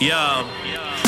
Yeah.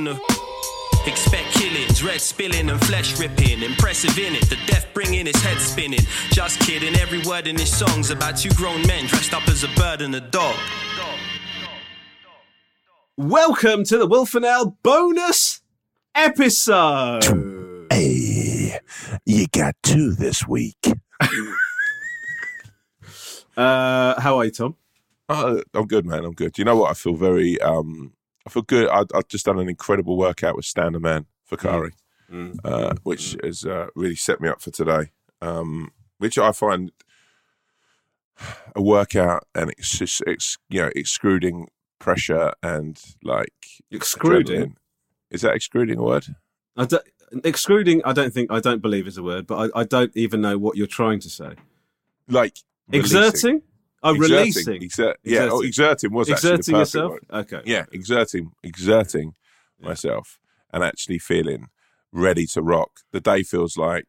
a. Expect killings, red spilling and flesh ripping. Impressive in it, the death bringing his head spinning. Just kidding, every word in his song's about two grown men dressed up as a bird and a dog. Welcome to the Wolf and Owl bonus episode. Hey, you got two this week. Uh, how are you, Tom? Uh, I'm good, man. I'm good. You know what? I feel very. Um, I feel good. I, I've just done an incredible workout with Stan the Man for Kari, Mm. uh, which has uh, really set me up for today. Um, which I find a workout and it's just it's you know excluding pressure and like Excluding? adrenaline. Is that excluding a word? I don't, excluding, I don't think, I don't believe is a word, but I, I don't even know what you're trying to say. Like releasing. Exerting? Oh, Exerting, releasing. exert- yeah, oh, Exerting. exerting was Exerting yourself? word. Okay. Yeah, exerting, exerting myself, and actually feeling ready to rock. The day feels like,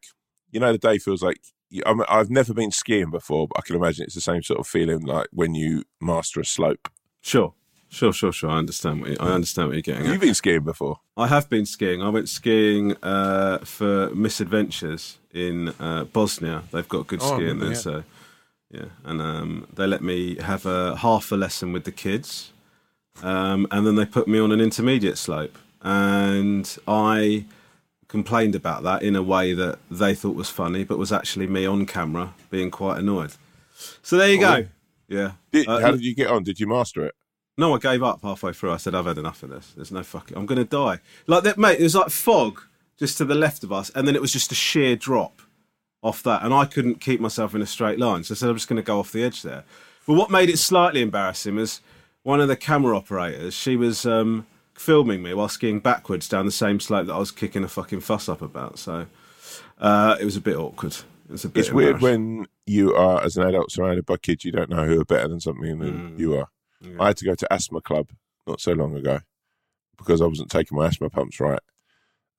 you know, the day feels like. I'm, I've never been skiing before, but I can imagine it's the same sort of feeling like when you master a slope. Sure. Sure, sure, sure. I understand what you, I understand what you're getting You've been skiing before. I have been skiing. I went skiing uh, for Misadventures in uh, Bosnia. They've got good Oh, skiing there, yeah. so yeah. And um, they let me have a half a lesson with the kids, um, and then they put me on an intermediate slope, and I complained about that in a way that they thought was funny, but was actually me on camera being quite annoyed. So there you go. Yeah. Did, Uh, how did you get on? Did you master it? no, I gave up halfway through. I said, I've had enough of this. There's no fucking. I'm going to die. Like that, mate. It was like fog just to the left of us, and then it was just a sheer drop off that, and I couldn't keep myself in a straight line. So I said, I'm just going to go off the edge there. But what made it slightly embarrassing was one of the camera operators. She was um, filming me while skiing backwards down the same slope that I was kicking a fucking fuss up about. So uh, it was a bit awkward. It was a bit. It's weird when you are, as an adult, surrounded by kids you don't know who are better than something than Mm. you are. Yeah. I had to go to asthma club not so long ago because I wasn't taking my asthma pumps right.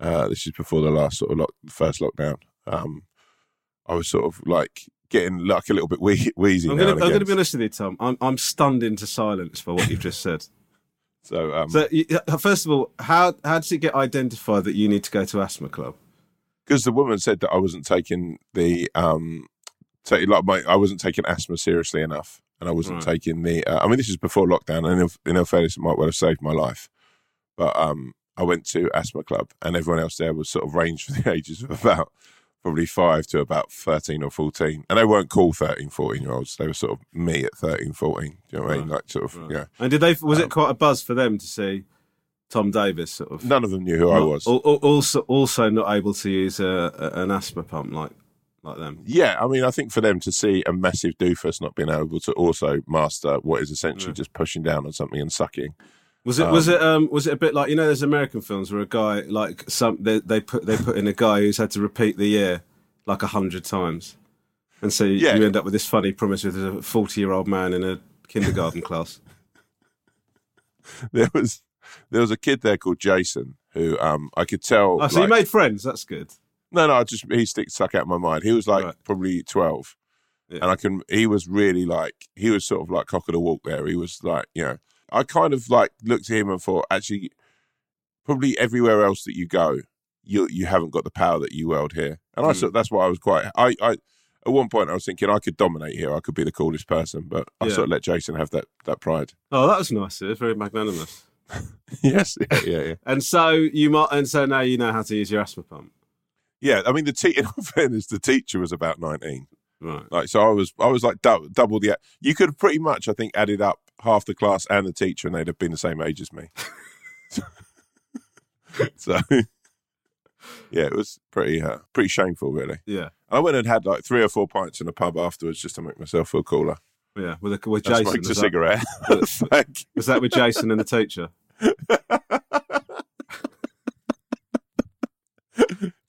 Uh, this is before the last sort of lock, first lockdown. Um, I was sort of like getting like a little bit wee- wheezy. I'm going to I'm again. going to be honest with you, Tom. I'm I'm stunned into silence for what you've just said. So, um, So, uh, first of all, how how does it get identified that you need to go to asthma club? because the woman said that I wasn't taking the um, like my I wasn't taking asthma seriously enough, and I wasn't Right. taking the. Uh, I mean, this is before lockdown, and in, in all fairness, it might well have saved my life. But um, I went to asthma club, and everyone else there was sort of ranged for the ages of about probably five to about 13 or 14. And they weren't cool 13, 14 year olds. They were sort of me at 13, 14. Do you know what I mean? Like, sort of, yeah. And did they? Was Um, it quite a buzz for them to see Tom Davis sort of? None of them knew who I was. al- al- Also, also not able to use a, a, an asthma pump like like them. Yeah, I mean, I think for them to see a massive doofus not being able to also master what is essentially just pushing down on something and sucking. Was it was it um was it a bit like you know there's American films where a guy like some they, they put they put in a guy who's had to repeat the year like a hundred times, and so you, Yeah. you end up with this funny premise with a forty year old man in a kindergarten class. There was there was a kid there called Jason who um I could tell. Oh, so you made friends. That's good. No, no, I just he stick stuck out of my mind. He was like Right. probably twelve, Yeah. and I can. He was really like he was sort of like cock of the walk. There, he was like you know. I kind of like looked at him and thought, actually, probably everywhere else that you go, you you haven't got the power that you wield here. And I Mm. thought that's why I was quite. I, I at one point I was thinking I could dominate here. I could be the coolest person, but I Yeah. sort of let Jason have that that pride. Oh, that was nice. It was very magnanimous. yes, yeah, yeah, yeah. And so you might and so now you know how to use your asthma pump. Yeah, I mean, the te- in all fairness, the teacher was about nineteen. Right. Like so, I was I was like dou- double the. You could pretty much, I think, added up half the class and the teacher, and they'd have been the same age as me. so, yeah, it was pretty uh, pretty shameful, really. Yeah. I went and had like three or four pints in a pub afterwards just to make myself feel cooler. Yeah. With a, with Jason. smoked a was, that, cigarette. Thank was that with Jason and the teacher?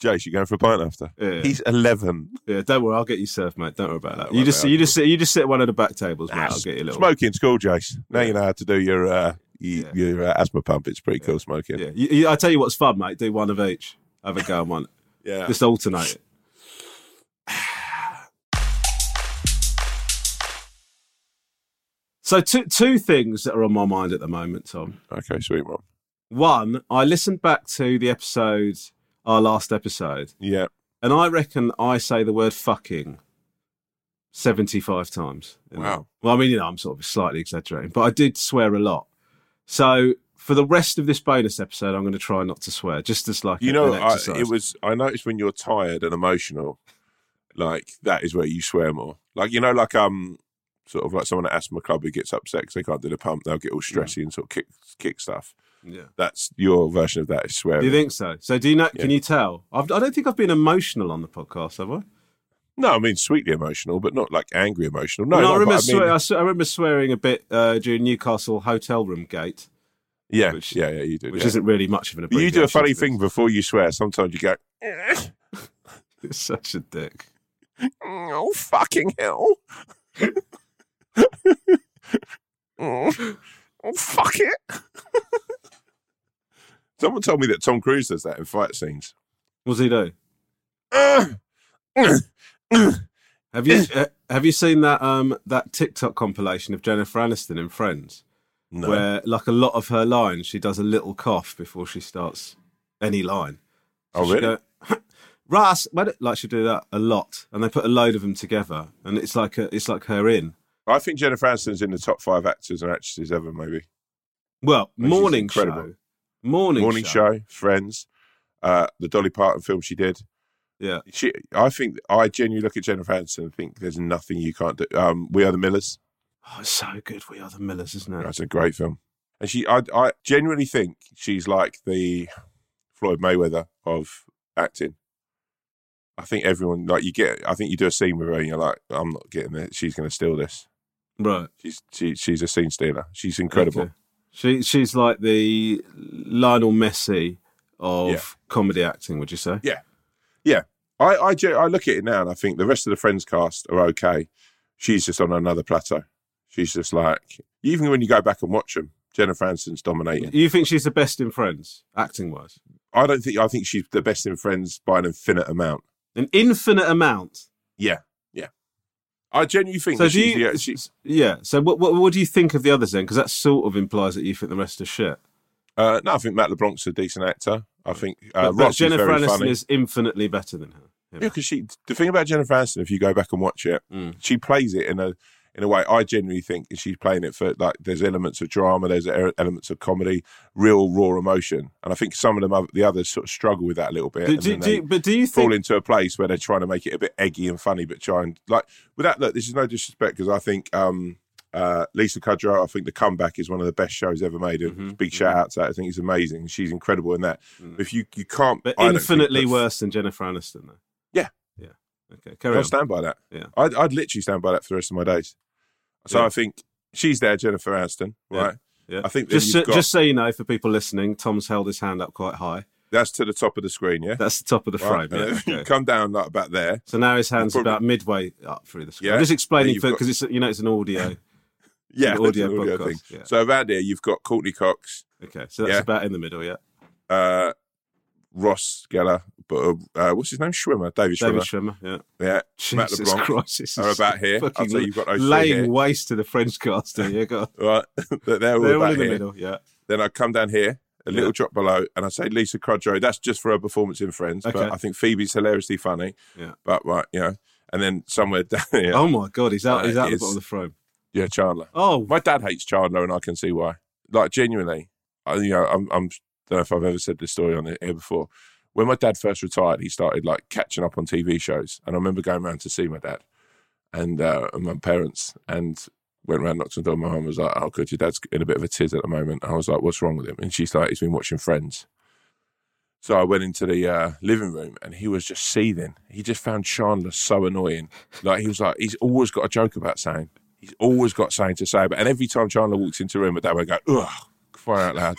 Jace, you going for a pint after? Yeah. He's eleven. Yeah, don't worry, I'll get you served, mate. Don't worry about that. You just you just sit you just sit at one of the back tables, mate. I'll get you a little. Smoking school, Jace. Now you know how to do your uh, y- Yeah. your uh, asthma pump. It's pretty cool smoking. Yeah, you, you, I tell you what's fun, mate. Do one of each. Have a go on one. yeah. Just alternate it. So two two things that are on my mind at the moment, Tom. Okay, sweet one. One, I listened back to the episode, our last episode, Yeah. and I reckon I say the word fucking 75 times. Wow. Well, I mean, you know, I'm sort of slightly exaggerating, but I did swear a lot. So for the rest of this bonus episode, I'm going to try not to swear, just as like You know, I, it was. I noticed when you're tired and emotional, like that is where you swear more. Like you know, like um, sort of like someone at asthma club who gets upset because they can't do the pump. They'll get all stressy and sort of kick kick stuff. Yeah. That's your version of that is swearing. Do you think so? So do you know? Can you tell? I've, I don't think I've been emotional on the podcast, have I? no, I mean sweetly emotional, but not like angry emotional. No, Well, I no, but remember. I mean, I, I remember swearing a bit uh, during Newcastle hotel room gate, yeah, which- yeah, yeah, you do. which yeah. isn't really much of an. You do a funny thing before you swear. Sometimes you go. It's such a dick. "Oh fucking hell!" oh, fuck it. Someone told me that Tom Cruise does that in fight scenes. What's he do? Have you uh, have you seen that um that TikTok compilation of Jennifer Aniston in Friends, no. where like a lot of her lines, she does a little cough before she starts any line. oh, really? go, Russ, like she do that a lot, and they put a load of them together, and it's like a, it's like her in. I think Jennifer Aniston's in the top five actors and actresses ever, maybe. Well, morning incredible. show, morning, Morning show, Friends, uh, the Dolly Parton film she did. Yeah, She, I think, I genuinely look at Jennifer Aniston and think there's nothing you can't do. Um, we Are the Millers. oh, it's so good. We are the Millers, isn't it? That's a great film. And she, I, I genuinely think she's like the Floyd Mayweather of acting. I think everyone, like, you get, I think you do a scene with her and you're like, I'm not getting it. She's going to steal this. Right. She's, she, she's a scene stealer. She's incredible. Okay. She she's like the Lionel Messi of Yeah. comedy acting. Would you say? Yeah. Yeah. I, I, I look at it now and I think the rest of the Friends cast are okay. She's just on another plateau. She's just like, even when you go back and watch them, Jennifer Aniston's dominating. You think she's the best in Friends, acting wise? I don't think, I think she's the best in Friends by an infinite amount. An infinite amount. Yeah. I genuinely think So that do she's, you? the, she, yeah. So what, what what do you think of the others then? Because that sort of implies that you think the rest are shit. uh, no, I think Matt LeBlanc's a decent actor. I think uh, but, but Jennifer Aniston funny. is infinitely better than her. Yeah, because she the thing about Jennifer Aniston, if you go back and watch it, Mm. she plays it in a in a way. I genuinely think she's playing it for like there's elements of drama, there's elements of comedy, real raw emotion, and I think some of them other- the others sort of struggle with that a little bit. And do, do, but do you fall think? into a place where they're trying to make it a bit eggy and funny, but try and like with that. Look, this is no disrespect because I think um, uh, Lisa Kudrow, I think the comeback is one of the best shows ever made. And Mm-hmm, big shout out to that. I think it's amazing. She's incredible in that. If you you can't, Mm. But I infinitely worse than Jennifer Aniston, though. Yeah. Yeah. Okay. Carry I'll on. stand by that. Yeah. I'd, I'd literally stand by that for the rest of my days. So Yeah. I think she's there, Jennifer Aniston, right? Yeah. I think just so, got- just so you know, for people listening, Tom's held his hand up quite high. That's to the top of the screen, yeah. That's the top of the frame. And yeah, okay. come down like about there. So now his hand's Probably- about midway up through the screen. Yeah. I'm just explaining you've got- because it's you know it's an audio. Yeah, An audio an audio podcast, thing. yeah. So around here, you've got Courteney Cox, Okay, so that's Yeah. about in the middle. Yeah. uh, Ross Geller, but uh, what's his name? Schwimmer, David Schwimmer. David Schwimmer. Yeah. yeah, Matt Jesus LeBlanc Christ, this are about here. Say you've got those laying waste to the Friends cast. Yeah, go. Right, they're, all They're all in the here. middle. Yeah. Then I come down here, a little Yeah. drop below, and I say Lisa Kudrow. That's just for her performance in Friends, Okay. but I think Phoebe's hilariously funny. Yeah. But right, you know, and then somewhere down here, Oh my God, he's out. Uh, He's out the bottom of the frame. yeah, Chandler. Oh, My dad hates Chandler, and I can see why. Like genuinely, I, you know, I'm, I'm don't know if I've ever said this story on it here before. When my dad first retired, he started like catching up on TV shows, and I remember going around to see my dad and, uh, and my parents, and went around, knocked on the door. My mum was like, "Oh, good, your dad's in a bit of a tiz at the moment." I was like, "What's wrong with him?" And she's like, "He's been watching Friends." So I went into the uh, living room, and he was just seething. He just found Chandler so annoying. Like he was like, he's always got a joke about saying. He's always got something to say. But and every time Chandler walks into a room, my dad would go, "Ugh." Fire out loud,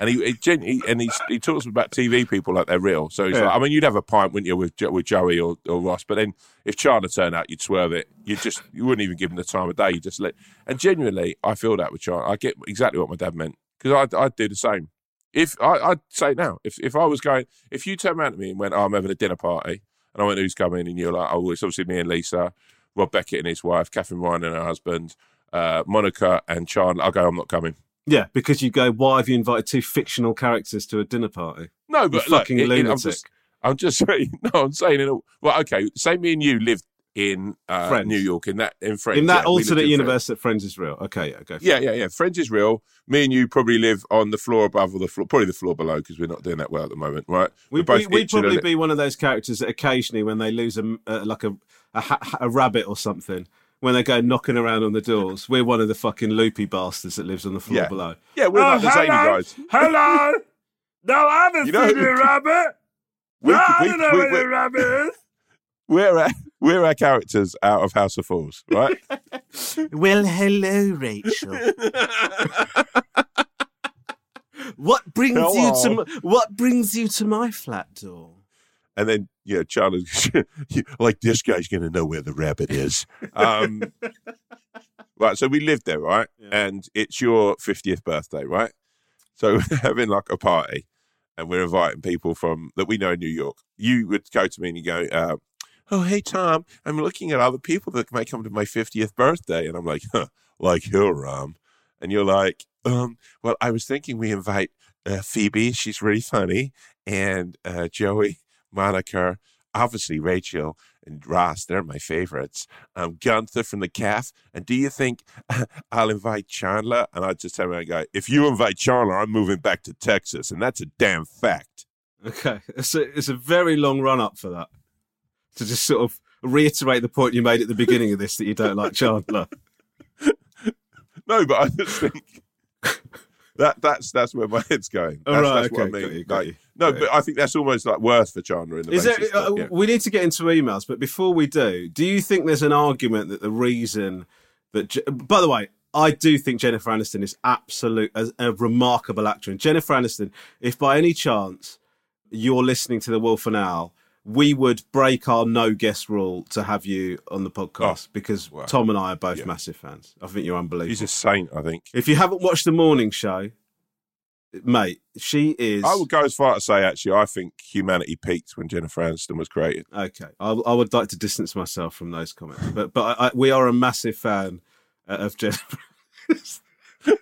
and he, he, gen- he and he, he talks about TV people like they're real. So he's Yeah. like, I mean, you'd have a pint, wouldn't you, with Jo- with Joey or, or Ross? But then if Chandler turned out, you'd swerve it. You just you wouldn't even give him the time of day. You just let. And genuinely, I feel that with Chandler. I get exactly what my dad meant because I'd, I'd do the same. If I, I'd say now, if if I was going, if you turned around to me and went, oh, I'm having a dinner party, and I went, who's coming? And you're like, oh, it's obviously me and Lisa, Rob Beckett and his wife, Katherine Ryan and her husband, uh, Monica and Chandler. I'll go, I'm not coming. Yeah, because you go. Why have you invited two fictional characters to a dinner party? No, but look, fucking it- it- lunatic. I'm just, I'm just saying. No, I'm saying in a well, okay. Say me and you lived in uh, New York in that in Friends in that yeah, alternate universe that Friends is real. Okay, yeah, go. Yeah, yeah, yeah. Friends is real. Me and you probably live on the floor above or the floor, probably the floor below because we're not doing that well at the moment, right? We, we, we'd probably be one of those characters that occasionally, when they lose a uh, like a a, a rabbit or something, when they go knocking around on the doors, we're one of the fucking loopy bastards that lives on the floor Yeah. below. Yeah, we're oh, like the zany guys. Hello. No, I haven't You know- seen a rabbit. We- no, I we- don't know we- what we- a rabbit is. We're our, we're our characters out of House of Fools, right? Well, hello, Rachel. what brings you to what brings you to my flat door? And then you know Charlie's like this guy's going to know where the rabbit is. Um, right, so we lived there, right, and it's your fiftieth birthday, right? So we're having like a party, and we're inviting people from that we know in New York. You would go to me and you go, uh, "Oh, hey Tom, I'm looking at other people that might come to my fiftieth birthday," and I'm like, huh, "Like who, Rom?" And you're like, um, "Well, I was thinking we invite uh, Phoebe. She's really funny, and uh, Joey." Monica, obviously Rachel and Ross, they're my favorites. Um, Gunther from the calf. And do you think I'll invite Chandler? And I just tell him, guy, if you invite Chandler, I'm moving back to Texas. And that's a damn fact. Okay, it's a, it's a very long run up for that. To just sort of reiterate the point you made at the beginning of this that you don't like Chandler. No, but I just think that that's that's where my head's going. Oh, That's, right, that's what I okay, mean. got you, got Like, you. no, but I think that's almost like worth for Chandler in the Is there, basis. uh, but, yeah. We need to get into emails, but before we do, do you think there's an argument that the reason that, by the way, I do think Jennifer Aniston is absolute a, a remarkable actor. And Jennifer Aniston, if by any chance you're listening to the Wolf and Owl, we would break our no guest rule to have you on the podcast Oh, because wow. Tom and I are both Yeah. massive fans. I think you're unbelievable. He's a saint, I think. If you haven't watched the morning show, mate, she is. I would go as far to say, actually, I think humanity peaked when Jennifer Aniston was created. Okay, I, I would like to distance myself from those comments, but but I, I, we are a massive fan uh, of Jennifer.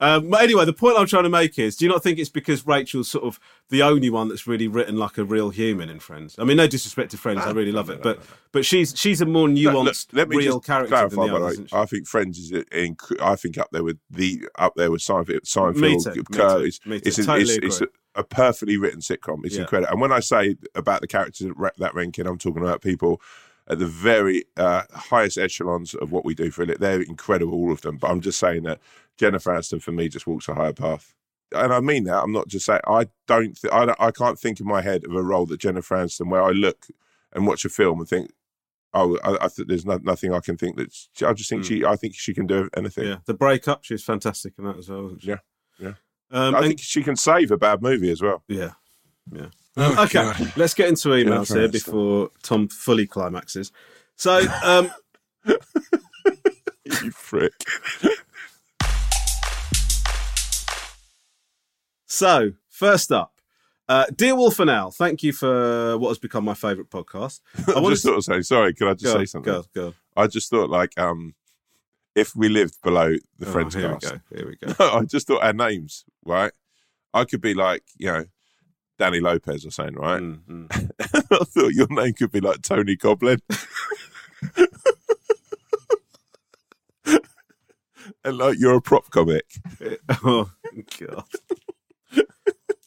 Um, but anyway, the point I'm trying to make is: Do you not think it's because Rachel's sort of the only one that's really written like a real human in Friends? I mean, no disrespect to Friends, I really love it, but but she's she's a more nuanced, let me real character clarify. than the others. she? I think Friends is in, I think up there with the up there with Seinfeld. Seinfeld Me too, me too, me too. It's, Totally it's, it's agree. a, a perfectly written sitcom. It's Yeah. incredible. And when I say about the characters that ra- that ranking, I'm talking about people at the very uh, highest echelons of what we do for it. They're incredible, all of them. But I'm just saying that Jennifer Aniston for me just walks a higher path. And I mean that. I'm not just saying. I don't. Th- I, don't- I can't think in my head of a role that Jennifer Aniston where I look and watch a film and think, oh, I, I think there's no, nothing I can think that. I just think she. I think she can do anything. Yeah, the breakup, She's fantastic in that as well. Yeah, yeah. Um, I and- think she can save a bad movie as well. Yeah. Yeah. Okay, let's get into emails here before Tom fully climaxes. So, um, You frick. so first up, uh, dear Wolf and Owl, thank you for what has become my favourite podcast. I I just thought to say sorry. Can I just go, say something? go, go. I just thought like um, if we lived below the Oh, Friends here cast, we go. Here we go. I just thought our names right. I could be like you know Danny Lopez or something, right? Mm, mm. I thought your name could be like Tony Goblin. and like you're a prop comic. Oh God.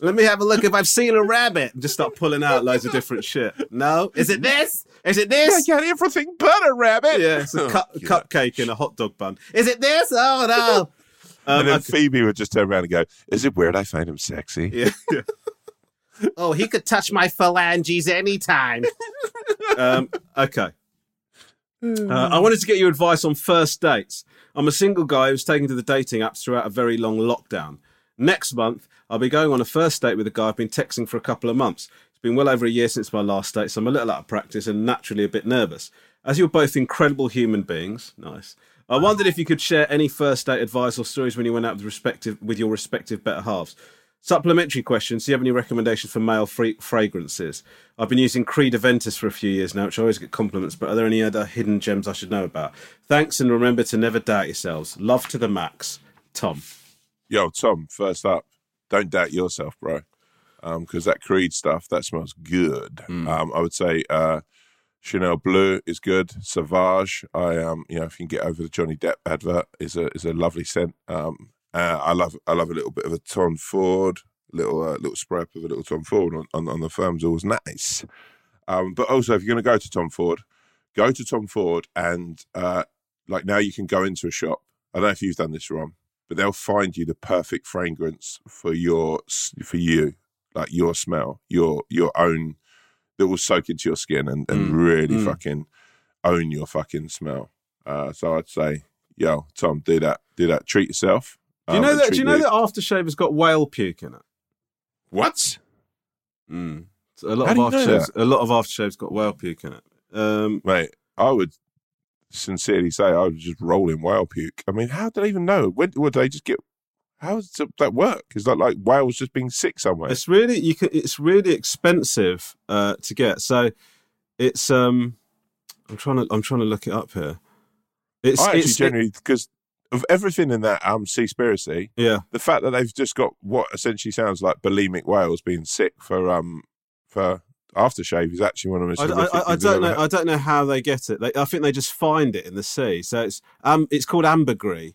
Let me have a look if I've seen a rabbit. And just start pulling out loads of different shit. No, is it this? Is it this? I got everything but a rabbit. Yeah, it's a cu- Oh, cupcake in a hot dog bun. Is it this? Oh no. Um, And then okay. Phoebe would just turn around and go, "Is it weird I find him sexy?" Yeah. Oh, he could touch my phalanges anytime. um, okay. Uh, I wanted to get your advice on first dates. I'm a single guy who's taken to the dating apps throughout a very long lockdown. Next month, I'll be going on a first date with a guy I've been texting for a couple of months. It's been well over a year since my last date, so I'm a little out of practice and naturally a bit nervous. As you're both incredible human beings, nice. I wondered if you could share any first date advice or stories when you went out with respective with your respective better halves. Supplementary questions. Do you have any recommendations for male free fragrances? I've been using Creed Aventus for a few years now, which I always get compliments, but are there any other hidden gems I should know about? Thanks, and remember to never doubt yourselves. Love to the max. Tom. Yo, Tom, first up, don't doubt yourself, bro. Because that Creed stuff, that smells good. Um, I would say uh, Chanel Blue is good. Sauvage, I um, you know, if you can get over the Johnny Depp advert, is a is a lovely scent. Um, uh, I love I love a little bit of a Tom Ford, little uh, little spray up of a little Tom Ford on, on, on the firm's always nice. Um, but also, if you're going to go to Tom Ford, go to Tom Ford and uh, like now you can go into a shop. I don't know if you've done this, Rom, but they'll find you the perfect fragrance for your for you, like your smell, your your own that will soak into your skin and, and Mm, really mm. fucking own your fucking smell. Uh, so I'd say, yo, Tom, do that, do that. Treat yourself. Do you um, know that? Do you know that aftershave has got whale puke in it? What? Mm. So a lot How of do you know aftershaves. A lot of aftershaves got whale puke in it. Um, Mate, I would sincerely say I would just roll in whale puke. I mean, how do they even know? When would they just get? How does that work? Is that like whales just being sick somewhere? It's really you can. It's really expensive uh, to get. So it's. um I'm trying to. I'm trying to look it up here. It's. I actually it's genuinely because of everything in that um Seaspiracy, yeah. the fact that they've just got what essentially sounds like bulimic whales being sick for um for aftershave is actually one of the most. I, I, I don't know. had. I don't know how they get it. They, I think they just find it in the sea. So it's um, it's called ambergris,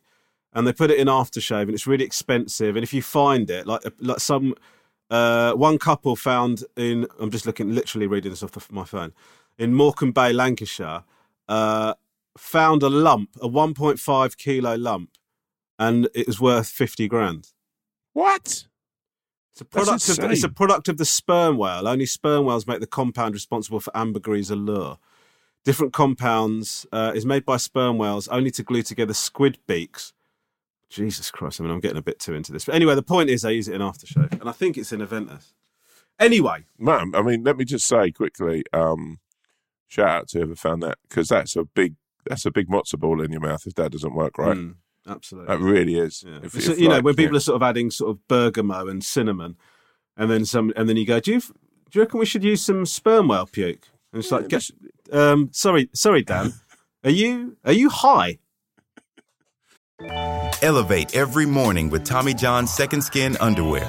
and they put it in aftershave, and it's really expensive. And if you find it, like like some uh, one couple found in, I'm just looking, literally reading this off the, my phone, in Morecambe Bay, Lancashire, uh, found a lump, a 1.5 kilo lump, and it was worth 50 grand. What? It's a product of the, it's a product of the sperm whale. Only sperm whales make the compound responsible for ambergris allure. Different compounds uh, is made by sperm whales only to glue together squid beaks. Jesus Christ! I mean, I'm getting a bit too into this. But anyway, the point is, they use it in aftershave, and I think it's in Aventus. Anyway, Man, I mean, let me just say quickly, um, shout out to whoever found that because that's a big that's a big matzo ball in your mouth if that doesn't work right. mm, absolutely. That really is. Yeah. If- So, if, you know, like, when people yeah. are sort of adding sort of bergamot and cinnamon, and then some, and then you go, "Do you, do you reckon we should use some sperm whale puke?" And it's like, get, um, "Sorry, sorry, Dan, are you are you high?" Elevate every morning with Tommy John's Second Skin Underwear.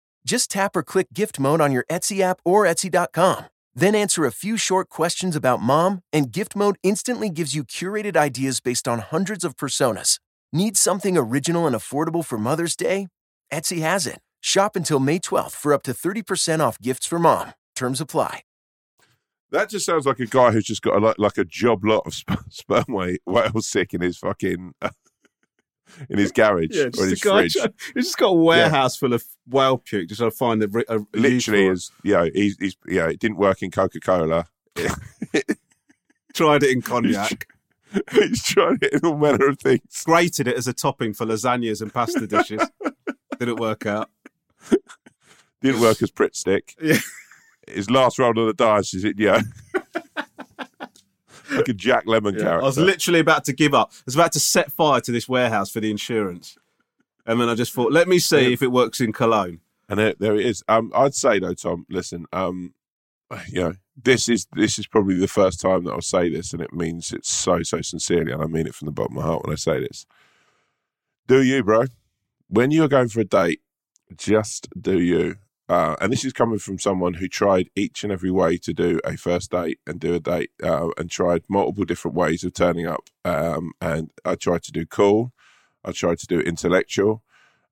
Just tap or click gift mode on your Etsy app or Etsy.com. Then answer a few short questions about mom, and gift mode instantly gives you curated ideas based on hundreds of personas. Need something original and affordable for Mother's Day? Etsy has it. Shop until May 12th for up to 30% off gifts for mom. Terms apply. That just sounds like a guy who's just got a, like, a job lot of sperm whale sick in his fucking in his garage Yeah, or his guy. fridge. He's just got a warehouse full of whale puke. Just to find a, a Literally, is you know, he's, he's yeah, it didn't work in Coca Cola. tried it in cognac. he's tried it in all manner of things. grated it as a topping for lasagnas and pasta dishes. Didn't work out. Didn't work as Pritt stick. Yeah. His last roll of the dice is it, yeah. Like a Jack Lemmon Yeah, character. I was literally about to give up. I was about to set fire to this warehouse for the insurance. And then I just thought, let me see if it works in Cologne. And there, there it is. Um, I'd say though, Tom, listen, um, you know, this is this is probably the first time that I'll say this, and it means it so so sincerely, and I mean it from the bottom of my heart when I say this. Do you, bro? When you're going for a date, just do you. Uh, and this is coming from someone who tried each and every way to do a first date and do a date, uh, and tried multiple different ways of turning up. Um, and I tried to do cool, I tried to do intellectual,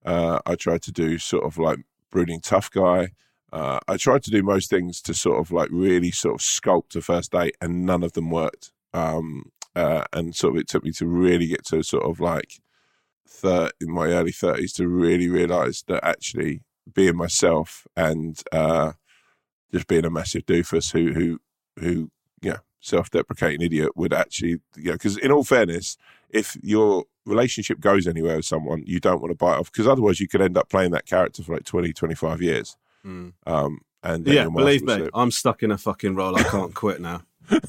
uh, I tried to do sort of like brooding tough guy. Uh, I tried to do most things to sort of like really sort of sculpt a first date, and none of them worked. Um, uh, and sort of it took me to really get to sort of like thir- in my early thirties to really realize that actually being myself and uh, just being a massive doofus who who who yeah self-deprecating idiot would actually you know because in all fairness if your relationship goes anywhere with someone you don't want to bite off because otherwise you could end up playing that character for like 20 25 years um and Yeah, believe me, say- I'm stuck in a fucking role. I can't quit now. Where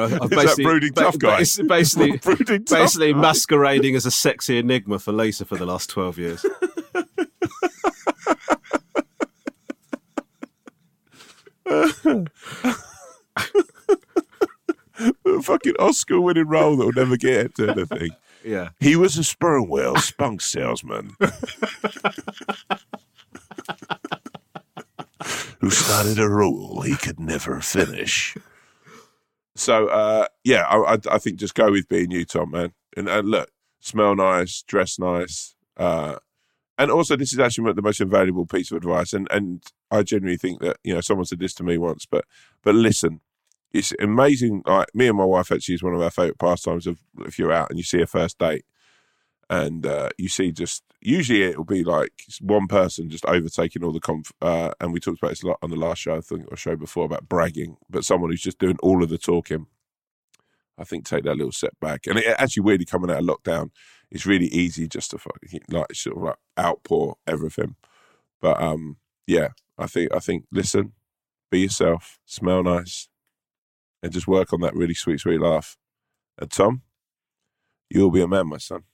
I- I've Is that basically- brooding ba- tough guy? bas- Basically, Brooding tough basically guy. masquerading as a sexy enigma for Lisa for the last 12 years. fucking Oscar winning role that will never get to anything. Yeah. He was a sperm whale spunk salesman who started a rule he could never finish. So, uh, yeah, I, I, I think just go with being you, Tom, man. And, and look, smell nice, dress nice. Uh, and also, this is actually the most invaluable piece of advice. And, and I genuinely think that, you know, someone said this to me once, but, but listen, it's amazing. Like me and my wife actually is one of our favorite pastimes of if you're out and you see a first date and uh, you see just usually it'll be like one person just overtaking all the conf. Uh, and we talked about this a lot on the last show, I think, or show before about bragging, but someone who's just doing all of the talking. I think take that little step back, and it actually weirdly coming out of lockdown, it's really easy just to fucking like sort of like outpour everything. But um, yeah, I think I think listen, be yourself, smell nice, and just work on that really sweet, sweet laugh. And Tom, you'll be a man, my son.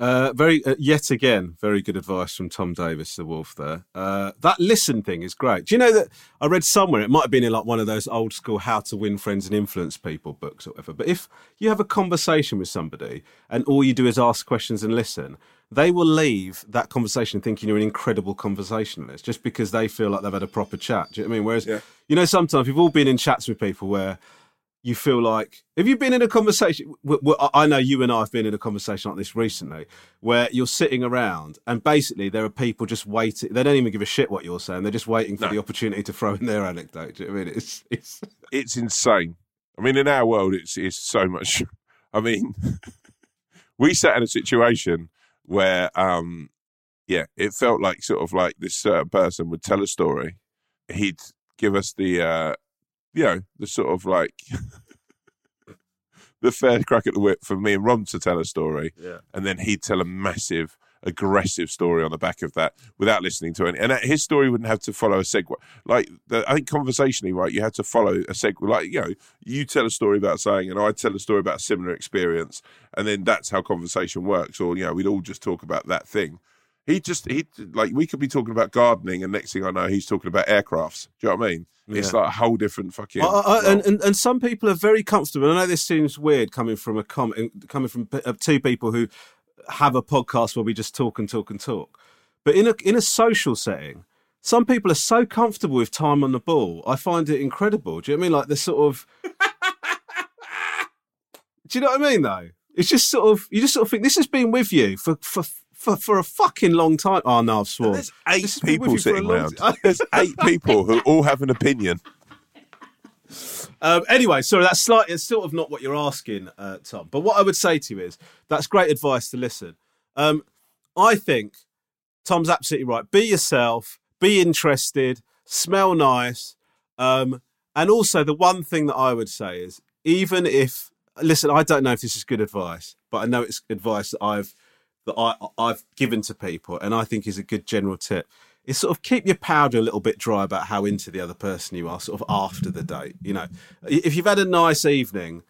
Uh, very uh, yet again, very good advice from Tom Davis, the Wolf. There, uh, that listen thing is great. Do you know that I read somewhere? It might have been in like one of those old school "How to Win Friends and Influence People" books or whatever. But if you have a conversation with somebody and all you do is ask questions and listen, they will leave that conversation thinking you're an incredible conversationalist just because they feel like they've had a proper chat. Do you know what I mean? Whereas, you know, sometimes we've all been in chats with people where you feel like have you been in a conversation I know you and i have been in a conversation like this recently where you're sitting around and basically there are people just waiting they don't even give a shit what you're saying they're just waiting for No. the opportunity to throw in their anecdote Do you know i mean it's it's It's insane. I mean, in our world, it's it's so much. I mean, we sat in a situation where, um, yeah, it felt like sort of like this certain person would tell a story. He'd give us the, uh, you know, the sort of like the fair crack at the whip for me and Rom to tell a story, Yeah. and then he'd tell a massive, aggressive story on the back of that without listening to any. And his story wouldn't have to follow a segue. Like the, I think conversationally, right, you had to follow a segue. Like you know, you tell a story about something, and I tell a story about a similar experience, and then that's how conversation works. Or you know, we'd all just talk about that thing. He just he like we could be talking about gardening, and next thing I know, he's talking about aircrafts. Do you know what I mean? It's like a whole different fucking. I, I, and, and and some people are very comfortable. I know this seems weird coming from a com- coming from uh, two people who have a podcast where we just talk and talk and talk. But in a in a social setting, some people are so comfortable with time on the ball. I find it incredible. Do you know what I mean? Like the sort of. Do you know what I mean? Though it's just sort of you just sort of think this has been with you for for. For, for a fucking long time. Oh no, I've sworn. There's eight This has been with people you for a sitting around. There's eight people who all have an opinion. Um, anyway, sorry, that's slightly, it's sort of not what you're asking, uh, Tom. But what I would say to you is that's great advice to listen. Um, I think Tom's absolutely right. Be yourself, be interested, smell nice. Um, and also, the one thing that I would say is even if, listen, I don't know if this is good advice, but I know it's advice that I've that I, I've given to people, and I think is a good general tip. Is sort of keep your powder a little bit dry about how into the other person you are, sort of after the date. You know, if you've had a nice evening,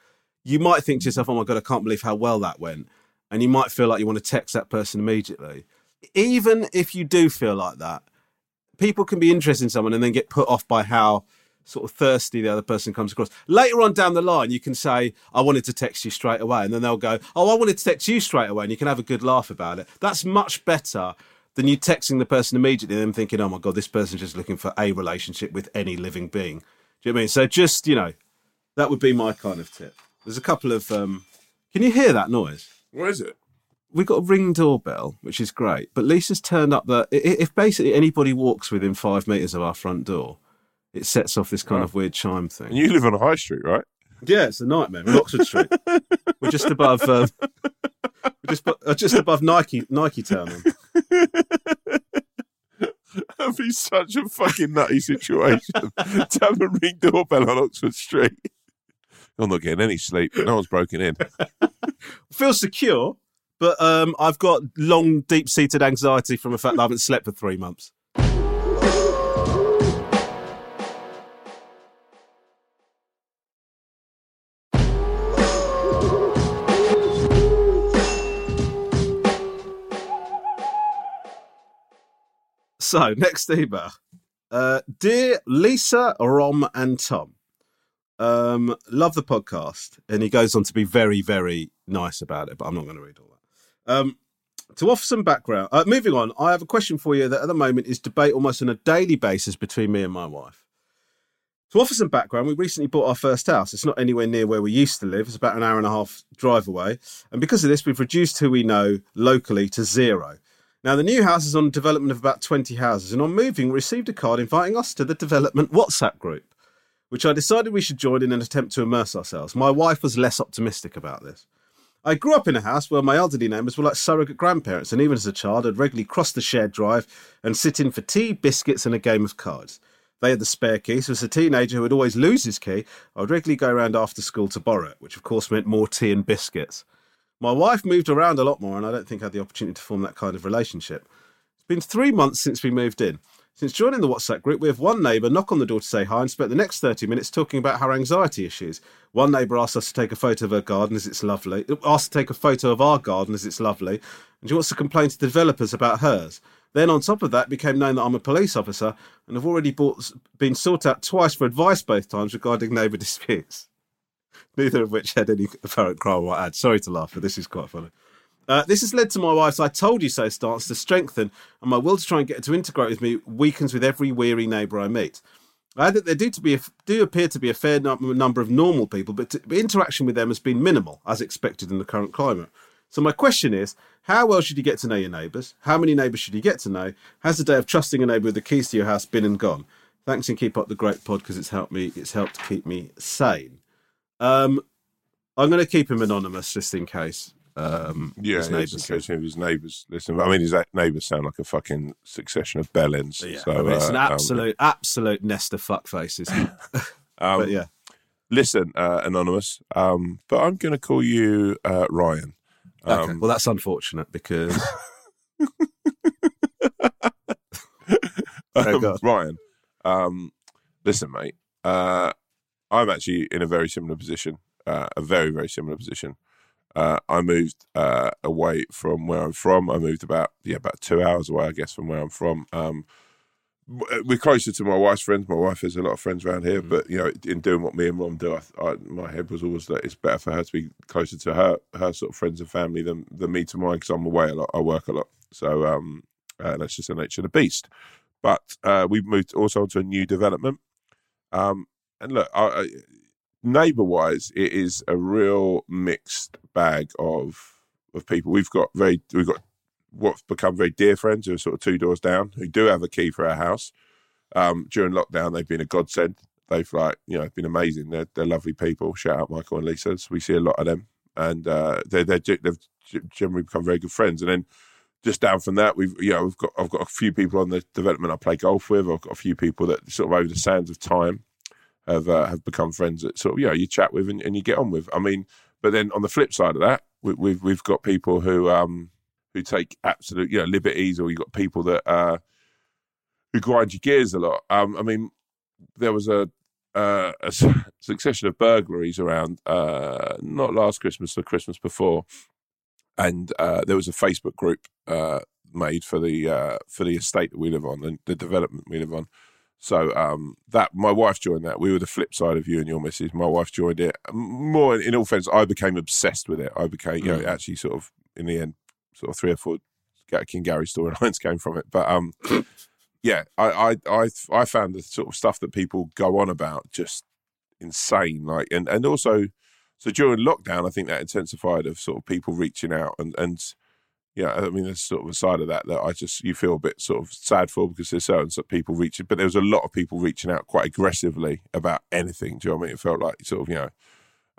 you might think to yourself, "Oh my god, I can't believe how well that went," and you might feel like you want to text that person immediately. Even if you do feel like that, people can be interested in someone and then get put off by how sort of thirsty the other person comes across. Later on down the line, you can say, I wanted to text you straight away. And then they'll go, Oh, I wanted to text you straight away. And you can have a good laugh about it. That's much better than you texting the person immediately and then thinking, Oh my God, this person's just looking for a relationship with any living being. Do you know what I mean? So just, you know, that would be my kind of tip. There's a couple of, um, can you hear that noise? What is it? We've got a ring doorbell, which is great. But Lisa's turned up i- if basically anybody walks within five metres of our front door, it sets off this kind Oh. of weird chime And thing. you live on a high street, right? Yeah, it's a nightmare. We're in Oxford Street. We're just above, um, we're just, uh, just above Nike Nike Town. That'd be such a fucking nutty situation to have a ring doorbell on Oxford Street. I'm not getting any sleep. No one's broken in. Feel secure, but um, I've got long, deep-seated anxiety from the fact that I haven't slept for three months. So, next email. Uh, dear Lisa, Rom, and Tom, um, love the podcast. And he goes on to be very, very nice about it, but I'm not going to read all that. Um, to offer some background, uh, moving on, I have a question for you that at the moment is debate almost on a daily basis between me and my wife. To offer some background, we recently bought our first house. It's not anywhere near where we used to live. It's about an hour and a half drive away. And because of this, we've reduced who we know locally to zero. Now, the new house is on development of about 20 houses, and on moving, we received a card inviting us to the development WhatsApp group, which I decided we should join in an attempt to immerse ourselves. My wife was less optimistic about this. I grew up in a house where my elderly neighbours were like surrogate grandparents, and even as a child, I'd regularly cross the shared drive and sit in for tea, biscuits, and a game of cards. They had the spare key, so as a teenager who would always lose his key, I would regularly go around after school to borrow it, which of course meant more tea and biscuits. My wife moved around a lot more, and I don't think I had the opportunity to form that kind of relationship. It's been three months since we moved in. Since joining the WhatsApp group, we have one neighbour knock on the door to say hi and spent the next 30 minutes talking about her anxiety issues. One neighbour asked us to take a photo of her garden as it's lovely, asked to take a photo of our garden as it's lovely, and she wants to complain to the developers about hers. Then, on top of that, became known that I'm a police officer and have already bought, been sought out twice for advice both times regarding neighbour disputes. Neither of which had any apparent crime or add. Sorry to laugh, but this is quite funny. Uh, this has led to my wife's I told you so stance to strengthen, and my will to try and get her to integrate with me weakens with every weary neighbour I meet. I add that there do, to be a, do appear to be a fair number of normal people, but, to, interaction with them has been minimal, as expected in the current climate. So my question is, how well should you get to know your neighbours? How many neighbours should you get to know? Has the day of trusting a neighbour with the keys to your house been and gone? Thanks and keep up the great pod because it's helped me. It's helped keep me sane. Um, I'm going to keep him anonymous just in case. Um, Yeah, his his neighbours. neighbours. His neighbours. Listen, I mean, his neighbours sound like a fucking succession of bellends. Yeah, so, I mean, it's an uh, um, absolute, absolute nest of fuckfaces. um, but yeah, Listen, uh, anonymous. Um, but I'm going to call you uh, Ryan. okay. Um, well, that's unfortunate because Oh, um, Ryan, um, listen, mate. Uh, I'm actually in a very similar position. Uh, a very, very similar position. Uh, I moved uh, away from where I'm from. I moved about yeah about two hours away, I guess, from where I'm from. Um, we're closer to my wife's friends. My wife has a lot of friends around here, but you know, in doing what me and mum do, I, I, my head was always that it's better for her to be closer to her her sort of friends and family than than me to mine because I'm away a lot. I work a lot, so um, uh, that's just the nature of the beast. But uh, we've moved also onto a new development. Um, and look, I, I, neighbour wise, it is a real mixed bag of of people. We've got very we've got what's become very dear friends who are sort of two doors down who do have a key for our house. Um, during lockdown, they've been a godsend. They've like you know been amazing. They're they're lovely people. Shout out Michael and Lisa. So we see a lot of them, and uh, they're, they're they've generally become very good friends. And then just down from that, we've you know we've got I've got a few people on the development I play golf with. I've got a few people that sort of over the sands of time have uh, have become friends that sort of you know you chat with and, and you get on with. I mean, but then on the flip side of that, we, we've we've got people who um who take absolute you know liberties, or you have got people that uh who grind your gears a lot. Um, I mean, there was a uh, a succession of burglaries around uh not last Christmas, the Christmas before, and uh, there was a Facebook group uh made for the uh for the estate that we live on and the development we live on. So um, that my wife joined that. We were the flip side of you and your missus. My wife joined it. More in all fairness, I became obsessed with it. I became, you know, actually sort of in the end, sort of three or four King Gary storylines came from it. But um, yeah, I, I I I found the sort of stuff that people go on about just insane. Like and and also, so during lockdown, I think that intensified of sort of people reaching out and and yeah, I mean, there's sort of a side of that that I just you feel a bit sort of sad for because there's certain people reaching, but there was a lot of people reaching out quite aggressively about anything. Do you know what I mean? It felt like sort of you know,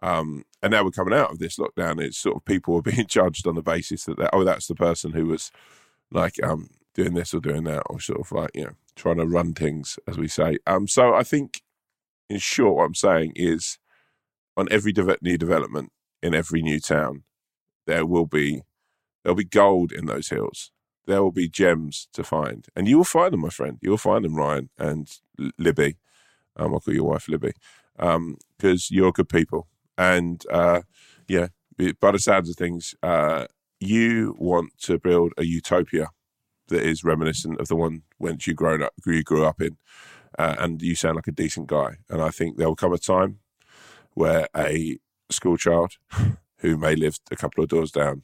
um, and now we're coming out of this lockdown. It's sort of people are being judged on the basis that oh, that's the person who was like um doing this or doing that, or sort of like you know trying to run things, as we say. Um, so I think, in short, what I'm saying is, on every de- new development in every new town, there will be there'll be gold in those hills. There will be gems to find, and you will find them, my friend. You will find them, Ryan and Libby. Um, I'll call your wife Libby, because you're good people, and uh, yeah, by the sounds of things, uh, you want to build a utopia that is reminiscent of the one whence you grown up, you grew up in, uh, and you sound like a decent guy. And I think there will come a time where a school child who may live a couple of doors down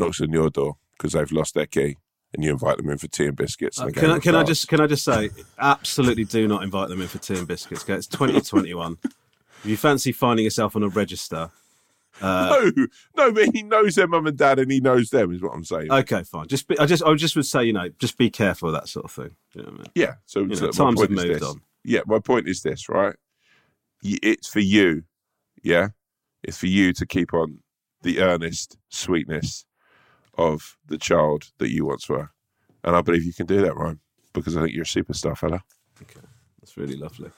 knocks on your door because they've lost their key, and you invite them in for tea and biscuits. And Uh, can I can I just can I just say, absolutely do not invite them in for tea and biscuits. Okay, it's 2021. if you fancy finding yourself on a register, uh, no, no, but he knows their mum and dad, and he knows them. Is what I'm saying. okay, fine. Just be, I just I just would say, you know, just be careful of that sort of thing. You know I mean? Yeah. So, You so know, times have moved this. on. Yeah, my point is this, right? It's for you. Yeah, it's for you to keep on the earnest sweetness of the child that you once were, and I believe you can do that, Ryan, because I think you're a superstar, fella. Okay, that's really lovely.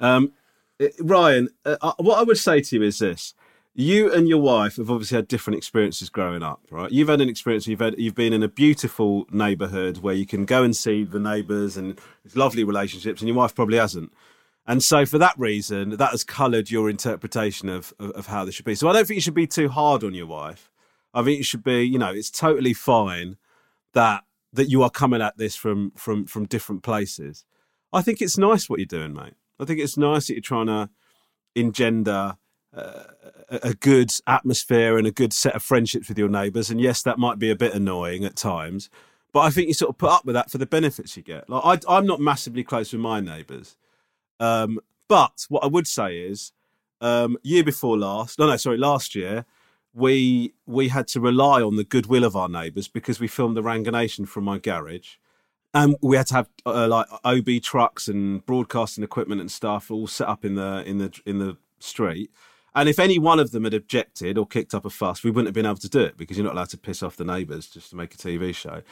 Um, eh, Ryan, uh, uh, what I would say to you is this: you and your wife have obviously had different experiences growing up, right? You've had an experience. You've had you've been in a beautiful neighbourhood where you can go and see the neighbours and it's lovely relationships, and your wife probably hasn't. And so, for that reason, that has coloured your interpretation of, of of how this should be. So, I don't think you should be too hard on your wife. I think you should be, you know, it's totally fine that that you are coming at this from from from different places. I think it's nice what you're doing, mate. I think it's nice that you're trying to engender uh, a good atmosphere and a good set of friendships with your neighbours. And yes, that might be a bit annoying at times, but I think you sort of put up with that for the benefits you get. Like I, I'm not massively close with my neighbours, um, but what I would say is, um, year before last, no, no, sorry, last year, we we had to rely on the goodwill of our neighbours because we filmed the Ranganation from my garage. And we had to have uh, like OB trucks and broadcasting equipment and stuff all set up in the in the in the street. And if any one of them had objected or kicked up a fuss, we wouldn't have been able to do it because you're not allowed to piss off the neighbours just to make a TV show.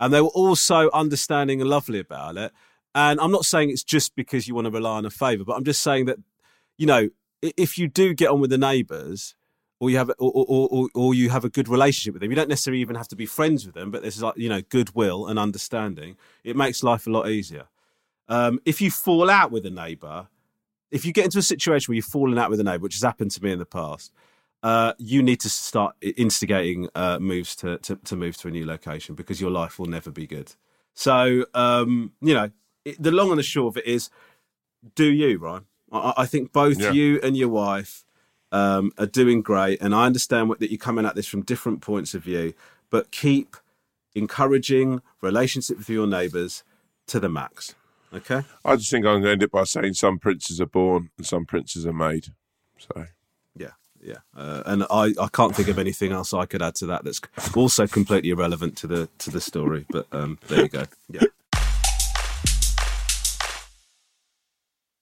And they were all so understanding and lovely about it. And I'm not saying it's just because you want to rely on a favour, but I'm just saying that, you know, if you do get on with the neighbours, or you have, or, or, or, or you have a good relationship with them, you don't necessarily even have to be friends with them, but there's like you know goodwill and understanding. It makes life a lot easier. Um, if you fall out with a neighbour, if you get into a situation where you've fallen out with a neighbour, which has happened to me in the past, uh, you need to start instigating uh, moves to, to to move to a new location because your life will never be good. So um, you know, it, the long and the short of it is, do you, Ryan? I, I think both Yeah. you and your wife um, are doing great, and I understand what, that you're coming at this from different points of view, but keep encouraging relationship with your neighbours to the max. Okay. I just think I'm going to end it by saying some princes are born and some princes are made. So Yeah, yeah, uh, and I, I can't think of anything else I could add to that that's also completely irrelevant to the to the story. But um, there you go. Yeah.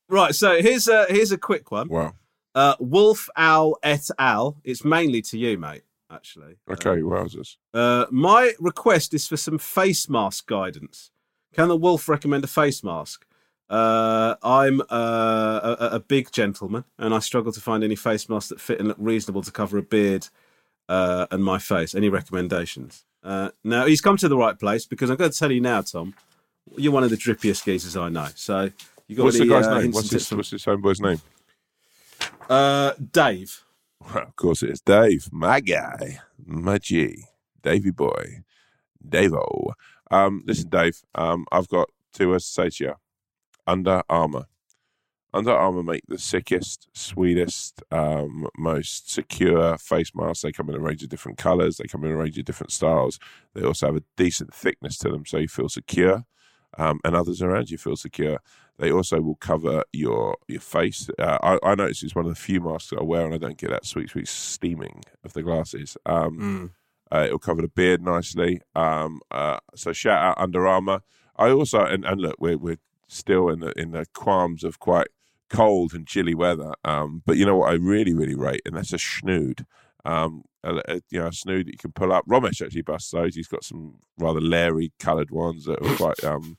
Right. So here's a here's a quick one. wow. Uh, Wolf Owl et al. It's mainly to you, mate. Actually. Okay, wowzers. Uh, my request is for some face mask guidance. Can the wolf recommend a face mask? Uh, I'm uh, a, a big gentleman, and I struggle to find any face masks that fit and look reasonable to cover a beard uh, and my face. Any recommendations? Uh, now he's come to the right place because I'm going to tell you now, Tom. You're one of the drippiest geezers I know. So you got What's the any, guy's name? What's his, from- what's his homeboy's name? Uh, Dave. Well, of course it is Dave, my guy, my G, Davy boy, Davo. Um, listen, Dave, um, I've got two words to say to you. Under Armour. Under Armour make the sickest, sweetest, um, most secure face masks. They come in a range of different colours. They come in a range of different styles. They also have a decent thickness to them, so you feel secure, um, and others around you feel secure. They also will cover your your face. Uh, I, I notice it's one of the few masks I wear, and I don't get that sweet, sweet steaming of the glasses. Um, uh, it'll cover the beard nicely. Um, uh, so shout out Under Armour. I also and, and look, we're we're still in the in the qualms of quite cold and chilly weather. Um, but you know what I really really rate, and that's a schnood. Um, a, a- you know, a snood that you can pull up. Romesh actually busts those. He's got some rather leery coloured ones that are quite um,